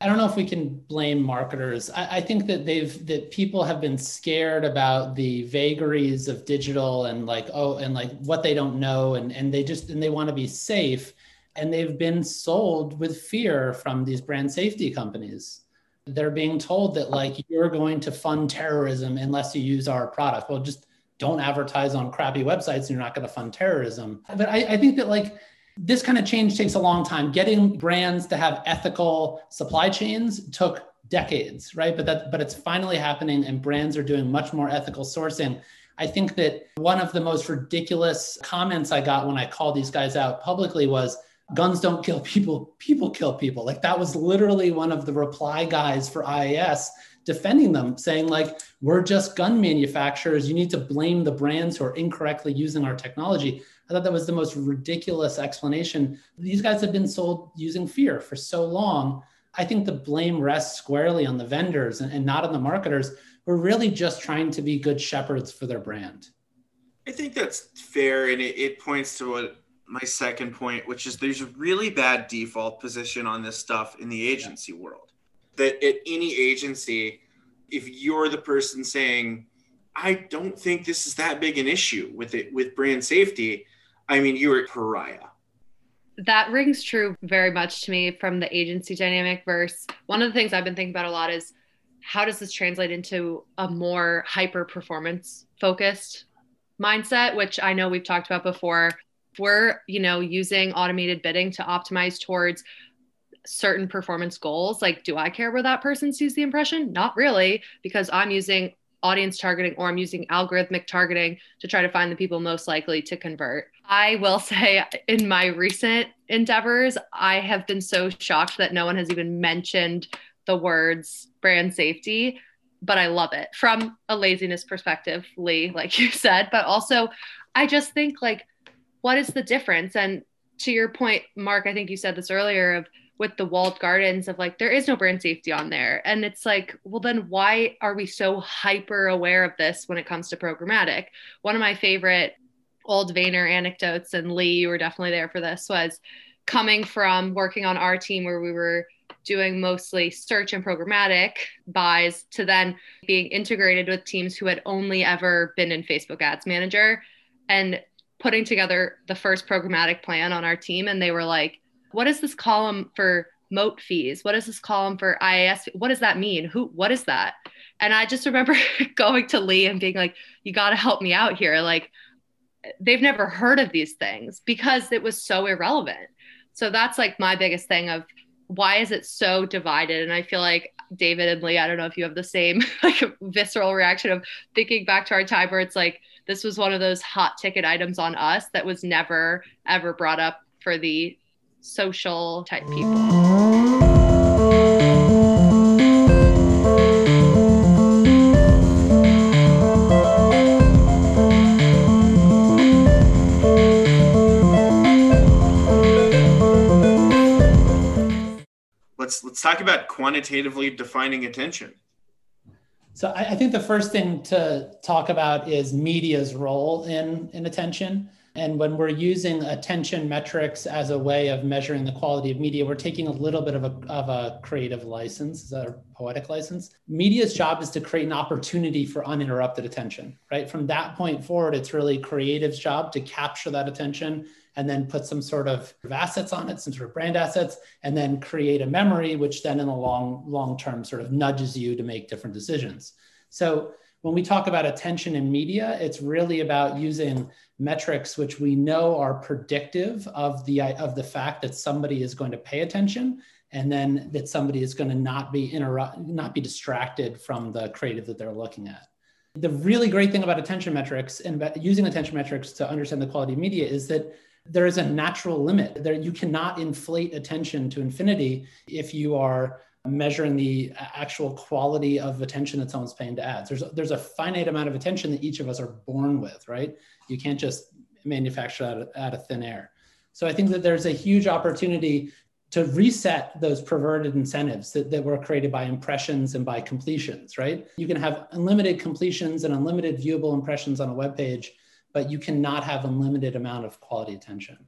I don't know if we can blame marketers. I, I, think that they've that people have been scared about the vagaries of digital and like oh and like what they don't know and and they just and they want to be safe and they've been sold with fear from these brand safety companies. They're being told that like you're going to fund terrorism unless you use our product. Well, just don't advertise on crappy websites and you're not going to fund terrorism. But I, I think that like this kind of change takes a long time. Getting brands to have ethical supply chains took decades, right? But that but it's finally happening and brands are doing much more ethical sourcing. I think that one of the most ridiculous comments I got when I called these guys out publicly was guns don't kill people, people kill people. Like that was literally one of the reply guys for IAS defending them, saying, like, we're just gun manufacturers. You need to blame the brands who are incorrectly using our technology. I thought that was the most ridiculous explanation. These guys have been sold using fear for so long. I think the blame rests squarely on the vendors and, and not on the marketers who are really just trying to be good shepherds for their brand.
I think that's fair. And it, it points to what my second point, which is there's a really bad default position on this stuff in the agency world that at any agency, if you're the person saying, I don't think this is that big an issue with it with brand safety, I mean, you're pariah.
That rings true very much to me from the agency dynamic verse. One of the things I've been thinking about a lot is how does this translate into a more hyper performance focused mindset, which I know we've talked about before. We're, you know, using automated bidding to optimize towards certain performance goals like do i care where that person sees the impression? Not really because i'm using audience targeting or i'm using algorithmic targeting to try to find the people most likely to convert. I will say in my recent endeavors i have been so shocked that no one has even mentioned the words brand safety but i love it from a laziness perspective lee like you said but also i just think like what is the difference? And to your point mark i think you said this earlier of with the walled gardens of like there is no brand safety on there. And it's like well then why are we so hyper aware of this when it comes to programmatic? One of my favorite old Vayner anecdotes and lee you were definitely there for this was coming from working on our team where we were doing mostly search and programmatic buys to then being integrated with teams who had only ever been in facebook ads manager and putting together the first programmatic plan on our team. And they were like what is this column for moat fees? What is this column for IAS? What does that mean? Who, what is that? And I just remember going to Lee and being like, you got to help me out here. Like, they've never heard of these things because it was so irrelevant. So that's like my biggest thing of why is it so divided? And I feel like David and Lee, I don't know if you have the same like visceral reaction of thinking back to our time where it's like this was one of those hot ticket items on us that was never ever brought up for the social type people.
Let's let's talk about quantitatively defining attention.
So I, I think the first thing to talk about is media's role in in attention. And when we're using attention metrics as a way of measuring the quality of media, we're taking a little bit of a, of a creative license, a poetic license? Media's job is to create an opportunity for uninterrupted attention, right? From that point forward, it's really creative's job to capture that attention and then put some sort of assets on it, some sort of brand assets, and then create a memory, which then in the long, long term sort of nudges you to make different decisions. So when we talk about attention in media, it's really about using metrics which we know are predictive of the of the fact that somebody is going to pay attention and then that somebody is going to not be interrupt not be distracted from the creative that they're looking at the really great thing about attention metrics and using attention metrics to understand the quality of media is that there is a natural limit. There you cannot inflate attention to infinity if you are measuring the actual quality of attention that someone's paying to ads. There's there's a finite amount of attention that each of us are born with, right? You can't just manufacture out of, out of thin air. So I think that there's a huge opportunity to reset those perverted incentives that, that were created by impressions and by completions, right? You can have unlimited completions and unlimited viewable impressions on a web page, but you cannot have unlimited amount of quality attention.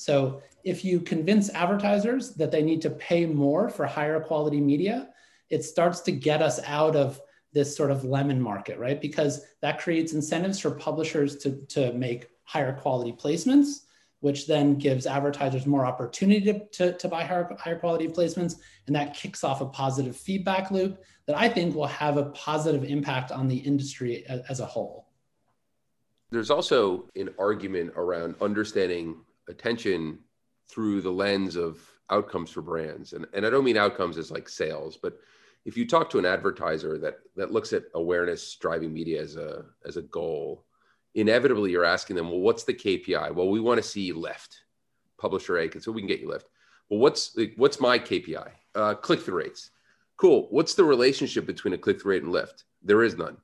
So if you convince advertisers that they need to pay more for higher quality media, it starts to get us out of this sort of lemon market, right? Because that creates incentives for publishers to, to make higher quality placements, which then gives advertisers more opportunity to, to, to buy higher, higher quality placements. And that kicks off a positive feedback loop that I think will have a positive impact on the industry as, as a whole.
There's also an argument around understanding attention through the lens of outcomes for brands. And, and I don't mean outcomes as like sales, but if you talk to an advertiser that that looks at awareness driving media as a as a goal, inevitably you're asking them, well, what's the KPI? Well, we want to see lift. Publisher A, so we can get you lift. Well, what's like, what's my KPI? Uh, click through rates. Cool. What's the relationship between a click through rate and lift? There is none.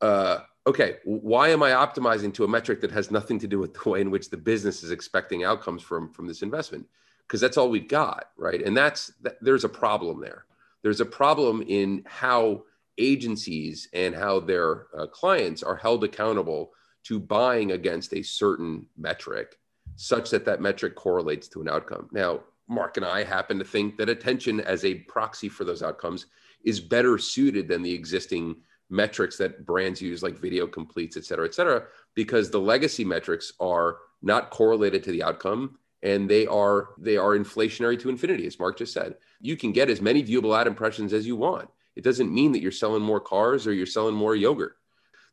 Uh, okay, why am I optimizing to a metric that has nothing to do with the way in which the business is expecting outcomes from from this investment? Because that's all we've got, right? And that's that, there's a problem there. There's a problem in how agencies and how their uh, clients are held accountable to buying against a certain metric, such that that metric correlates to an outcome. Now, Mark and I happen to think that attention as a proxy for those outcomes is better suited than the existing metrics that brands use like video completes et cetera et cetera because the legacy metrics are not correlated to the outcome and they are they are inflationary to infinity as mark just said. You can get as many viewable ad impressions as you want. It doesn't mean that you're selling more cars or you're selling more yogurt.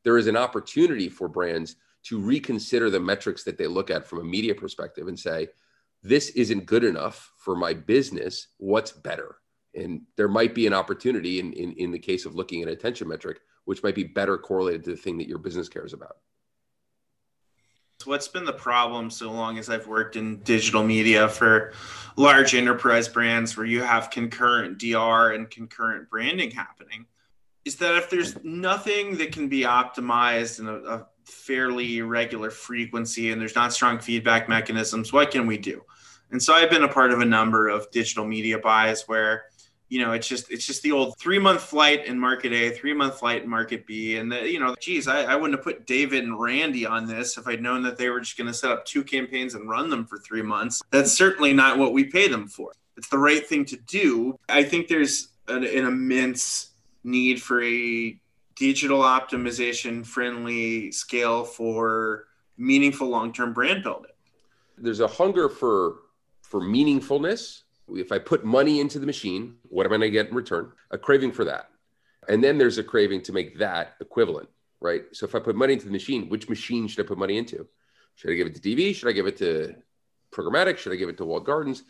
There is an opportunity for brands to reconsider the metrics that they look at from a media perspective and say this isn't good enough for my business. What's better and there might be an opportunity in, in, in the case of looking at attention metric which might be better correlated to the thing that your business cares about.
What's been the problem so long as I've worked in digital media for large enterprise brands where you have concurrent DR and concurrent branding happening is that if there's nothing that can be optimized in a, a fairly regular frequency and there's not strong feedback mechanisms, what can we do? And so I've been a part of a number of digital media buys where you know, it's just it's just the old three month flight in market A, three month flight in market B, and the, you know, geez, I, I wouldn't have put David and Randy on this if I'd known that they were just going to set up two campaigns and run them for three months. That's certainly not what we pay them for. It's the right thing to do. I think there's an, an immense need for a digital optimization friendly scale for meaningful long term brand building.
There's a hunger for for meaningfulness if I put money into the machine, what am I going to get in return? A craving for that. And then there's a craving to make that equivalent, right? So if I put money into the machine, which machine should I put money into? Should I give it to TV? Should I give it to programmatic? Should I give it to walled gardens?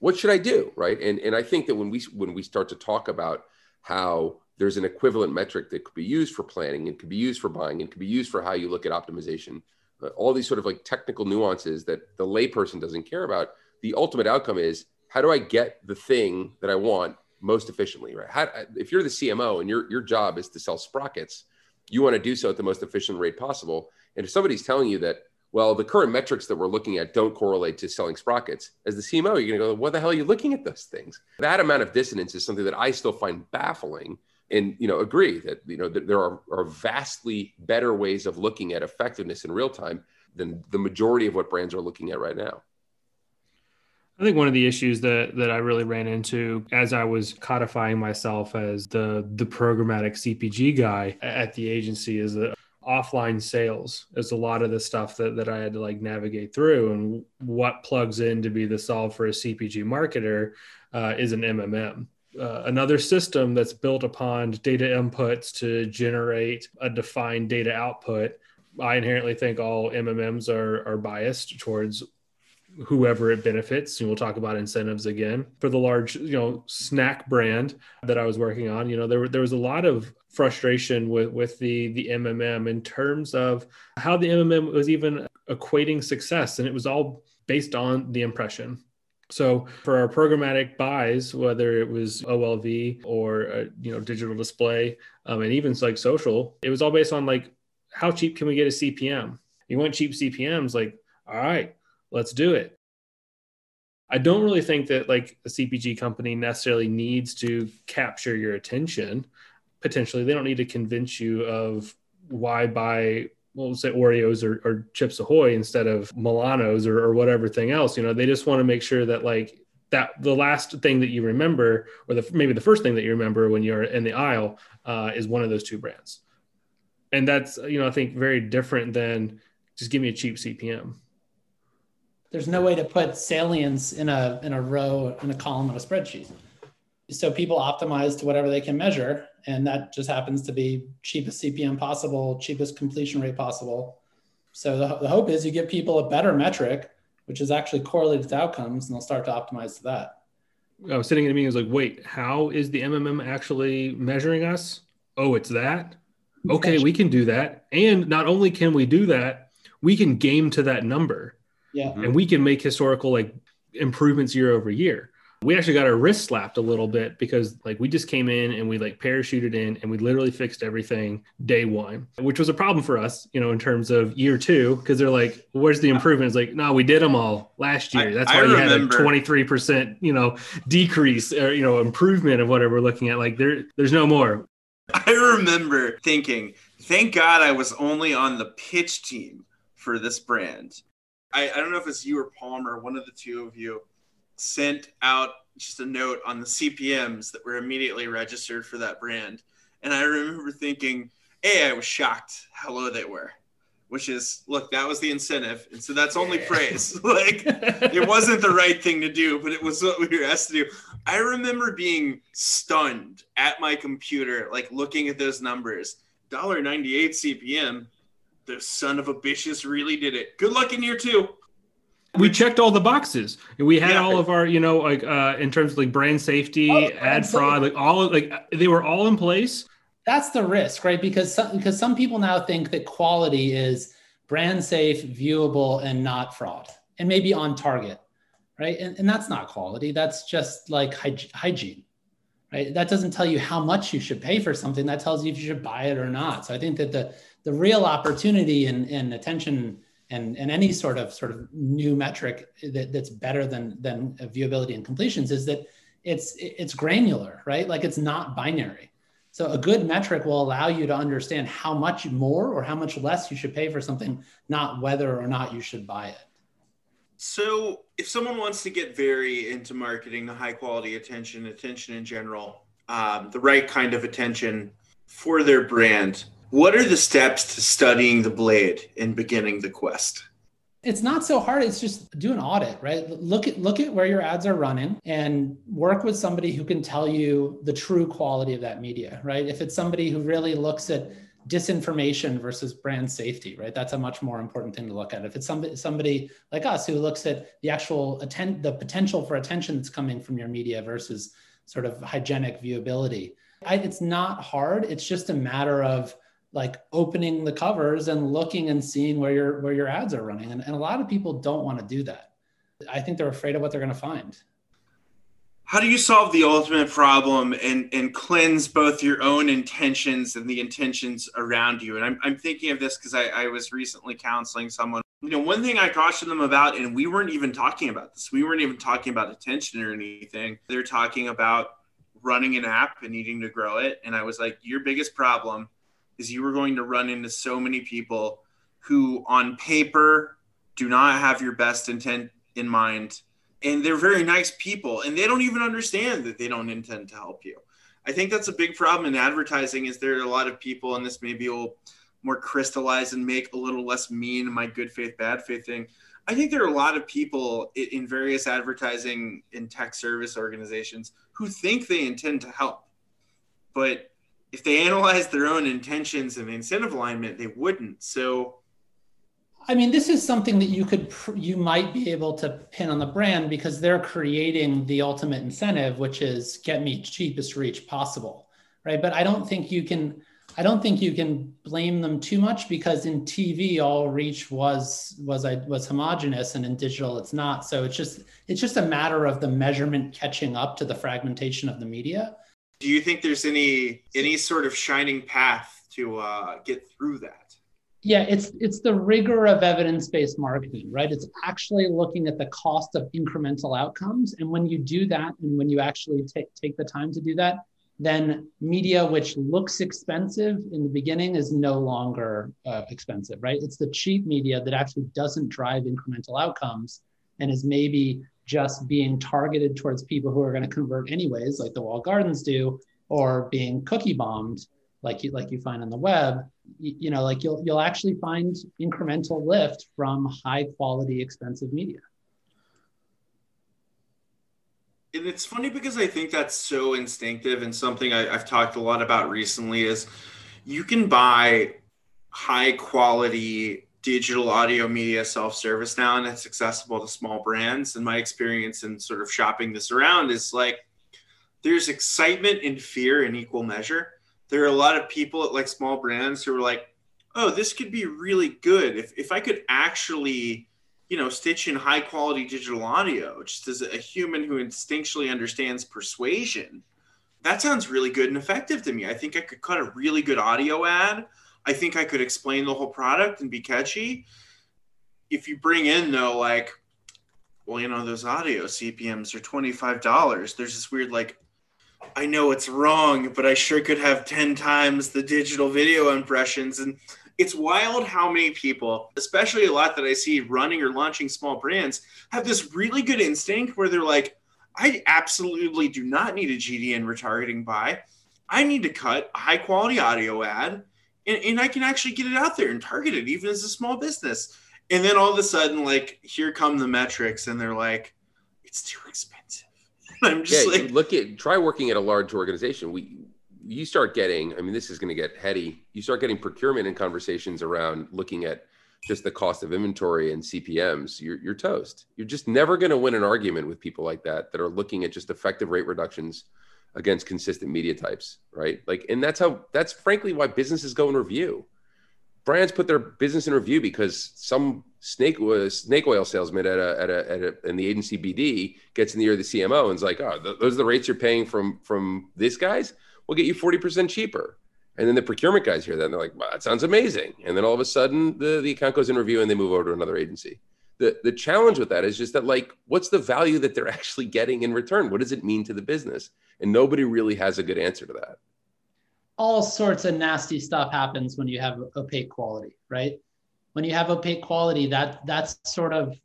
What should I do, right? And and I think that when we when we start to talk about how there's an equivalent metric that could be used for planning and could be used for buying and could be used for how you look at optimization, uh, all these sort of like technical nuances that the layperson doesn't care about. The ultimate outcome is how do I get the thing that I want most efficiently, right? How, if you're the CMO and your, your job is to sell sprockets, you want to do so at the most efficient rate possible. And if somebody's telling you that, well, the current metrics that we're looking at don't correlate to selling sprockets, as the CMO, you're going to go, what the hell are you looking at those things? That amount of dissonance is something that I still find baffling and you know agree that you know that there are, are vastly better ways of looking at effectiveness in real time than the majority of what brands are looking at right now
I think one of the issues that that I really ran into as I was codifying myself as the the programmatic CPG guy at the agency is that offline sales is a lot of the stuff that, that I had to like navigate through and what plugs in to be the solve for a CPG marketer uh, is an MMM. Uh, another system that's built upon data inputs to generate a defined data output. I inherently think all MMMs are, are biased towards whoever it benefits. And we'll talk about incentives again for the large, you know, snack brand that I was working on. You know, there there was a lot of frustration with with the the MMM in terms of how the MMM was even equating success, and it was all based on the impression. So for our programmatic buys, whether it was OLV or uh, you know digital display, um, and even like social, it was all based on like how cheap can we get a CPM? You want cheap CPMs, like all right, let's do it. I don't really think that like a CPG company necessarily needs to capture your attention. Potentially, they don't need to convince you of why buy well, say Oreos or, or Chips Ahoy instead of Milanos or, or whatever thing else. You know, they just want to make sure that like that the last thing that you remember, or the maybe the first thing that you remember when you're in the aisle, uh, is one of those two brands. And that's you know I think very different than just give me a cheap CPM.
There's no way to put salience in a in a row in a column on a spreadsheet. So people optimize to whatever they can measure and that just happens to be cheapest cpm possible cheapest completion rate possible. So the, the hope is you give people a better metric which is actually correlated to outcomes and they'll start to optimize to that.
I was sitting in a meeting i was like wait how is the mmm actually measuring us? Oh it's that? Okay we can do that. And not only can we do that we can game to that number
yeah.
And we can make historical like improvements year over year. We actually got our wrist slapped a little bit because like we just came in and we like parachuted in and we literally fixed everything day one which was a problem for us you know in terms of year two because they're like where's the improvement? It's like no we did them all last year. That's why I you remember. had a 23% you know decrease or you know improvement of whatever we're looking at. Like there there's no more.
I remember thinking thank god i was only on the pitch team for this brand I, I don't know if it's you or palmer one of the two of you sent out just a note on the CPMs that were immediately registered for that brand. And I remember thinking, A, I was shocked how low they were, which is, look, that was the incentive. And so that's only yeah. praise. like, it wasn't the right thing to do, but it was what we were asked to do. I remember being stunned at my computer, like looking at those numbers. $1.98 CPM. The son of a bitches really did it. Good luck in year two
we checked all the boxes. We had yeah. all of our, you know, like uh, in terms of like brand safety, oh, ad fraud, like all of, like they were all in place.
That's the risk, right? Because some, because some people now think that quality is brand safe, viewable, and not fraud, and maybe on target, right? And, and that's not quality. That's just like hygiene, right? That doesn't tell you how much you should pay for something. That tells you if you should buy it or not. So I think that the the real opportunity and in, in attention and, and any sort of sort of new metric that, that's better than than viewability and completions is that it's it's granular, right? Like it's not binary. So a good metric will allow you to understand how much more or how much less you should pay for something, not whether or not you should buy it.
So if someone wants to get very into marketing, the high quality attention, attention in general, um, the right kind of attention for their brand, what are the steps to studying the blade and beginning the quest?
It's not so hard. It's just do an audit, right? Look at look at where your ads are running and work with somebody who can tell you the true quality of that media, right? If it's somebody who really looks at disinformation versus brand safety, right? That's a much more important thing to look at. If it's somebody somebody like us who looks at the actual attend the potential for attention that's coming from your media versus sort of hygienic viewability, I, it's not hard. It's just a matter of like opening the covers and looking and seeing where your where your ads are running. And, and a lot of people don't want to do that. I think they're afraid of what they're going to find.
How do you solve the ultimate problem and and cleanse both your own intentions and the intentions around you? And i'm, I'm thinking of this because I, I was recently counseling someone. You know one thing i cautioned them about and we weren't even talking about this we weren't even talking about attention or anything. They're talking about running an app and needing to grow it. And i was like your biggest problem is you are going to run into so many people who on paper do not have your best intent in mind. And they're very nice people and they don't even understand that they don't intend to help you. I think that's a big problem in advertising is there are a lot of people and this maybe will more crystallize and make a little less mean my good faith bad faith thing. I think there are a lot of people in various advertising and tech service organizations who think they intend to help but if they analyzed their own intentions and incentive alignment, they wouldn't. So,
I mean, this is something that you could you might be able to pin on the brand because they're creating the ultimate incentive, which is get me cheapest reach possible, right? But I don't think you can. I don't think you can blame them too much because in TV all reach was was I was homogenous and in digital it's not. So it's just it's just a matter of the measurement catching up to the fragmentation of the media.
Do you think there's any any sort of shining path to uh, get through that?
Yeah, it's it's the rigor of evidence-based marketing, right? It's actually looking at the cost of incremental outcomes, and when you do that, and when you actually take take the time to do that, then media which looks expensive in the beginning is no longer uh, expensive, right? It's the cheap media that actually doesn't drive incremental outcomes and is maybe just being targeted towards people who are going to convert anyways, like the wall gardens do, or being cookie bombed, like you like you find on the web. You, you know, like you'll you'll actually find incremental lift from high quality, expensive media
and it's funny because I think that's so instinctive and something I, have talked a lot about recently is you can buy high quality digital audio media self-service now and it's accessible to small brands and my experience in sort of shopping this around is like there's excitement and fear in equal measure there are a lot of people at like small brands who are like oh this could be really good if, if i could actually you know, stitch in high quality digital audio, just as a human who instinctually understands persuasion, that sounds really good and effective to me. I think I could cut a really good audio ad. I think I could explain the whole product and be catchy. If you bring in though, like, well, you know, those audio CPMs are $25. There's this weird, like, I know it's wrong, but I sure could have 10 times the digital video impressions. And it's wild how many people, especially a lot that I see running or launching small brands, have this really good instinct where they're like, I absolutely do not need a GDN retargeting buy. I need to cut a high quality audio ad and, and I can actually get it out there and target it even as a small business. And then all of a sudden, like, here come the metrics, and they're like, it's too expensive.
I'm just yeah, like, look at try working at a large organization. We you start getting, I mean, this is going to get heady. You start getting procurement and conversations around looking at just the cost of inventory and CPMs, you're, you're toast. You're just never going to win an argument with people like that that are looking at just effective rate reductions against consistent media types, right? Like, and that's how, that's frankly why businesses go in review. Brands put their business in review because some snake was snake oil salesman at a, at a, at a, in the agency BD gets in the ear of the CMO and is like, oh, th- those are the rates you're paying from, from this guys we'll get you 40% cheaper. And then the procurement guys hear that and they're like, wow, that sounds amazing. And then all of a sudden the, the account goes in review and they move over to another agency. The, the challenge with that is just that like, what's the value that they're actually getting in return? What does it mean to the business? And nobody really has a good answer to that.
All sorts of nasty stuff happens when you have opaque quality, right? When you have opaque quality, that that's sort of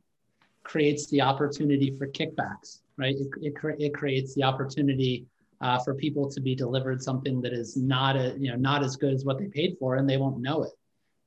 creates the opportunity for kickbacks, right? It, it, it creates the opportunity uh, for people to be delivered something that is not a, you know not as good as what they paid for, and they won't know it.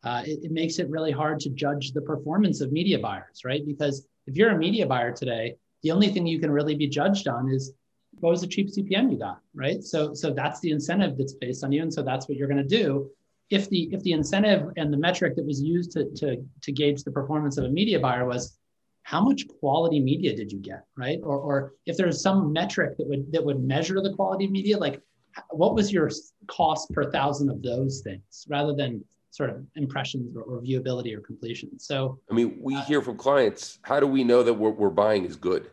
Uh, it, it makes it really hard to judge the performance of media buyers, right? Because if you're a media buyer today, the only thing you can really be judged on is what was the cheap CPM you got, right? So so that's the incentive that's based on you, and so that's what you're going to do. If the if the incentive and the metric that was used to to to gauge the performance of a media buyer was how much quality media did you get right or, or if there's some metric that would that would measure the quality of media like what was your cost per thousand of those things rather than sort of impressions or, or viewability or completion. So
i mean we uh, hear from clients how do we know that what we're buying is good?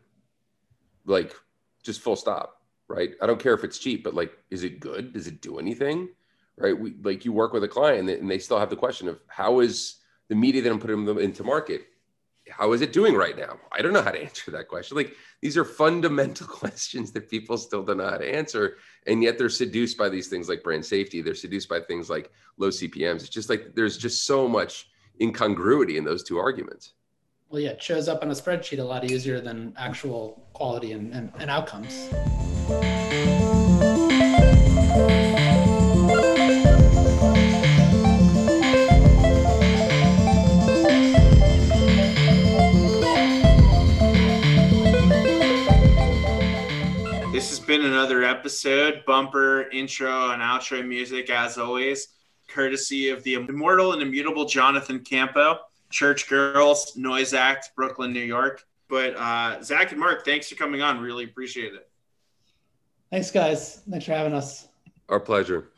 Like just full stop right? I don't care if it's cheap but like is it good? Does it do anything? Right? We like you work with a client and they still have the question of how is the media that i'm putting them into market how is it doing right now? I don't know how to answer that question. Like these are fundamental questions that people still don't know how to answer. And yet they're seduced by these things like brand safety. They're seduced by things like low CPMs. It's just like there's just so much incongruity in those two arguments.
Well, yeah, it shows up on a spreadsheet a lot easier than actual quality and, and, and outcomes.
Been another episode. Bumper, intro, and outro music, as always, courtesy of the immortal and immutable Jonathan Campo, Church Girls, Noise Act, Brooklyn, New York. But uh, Zach and Mark, thanks for coming on. Really appreciate it.
Thanks, guys. Thanks for having us.
Our pleasure.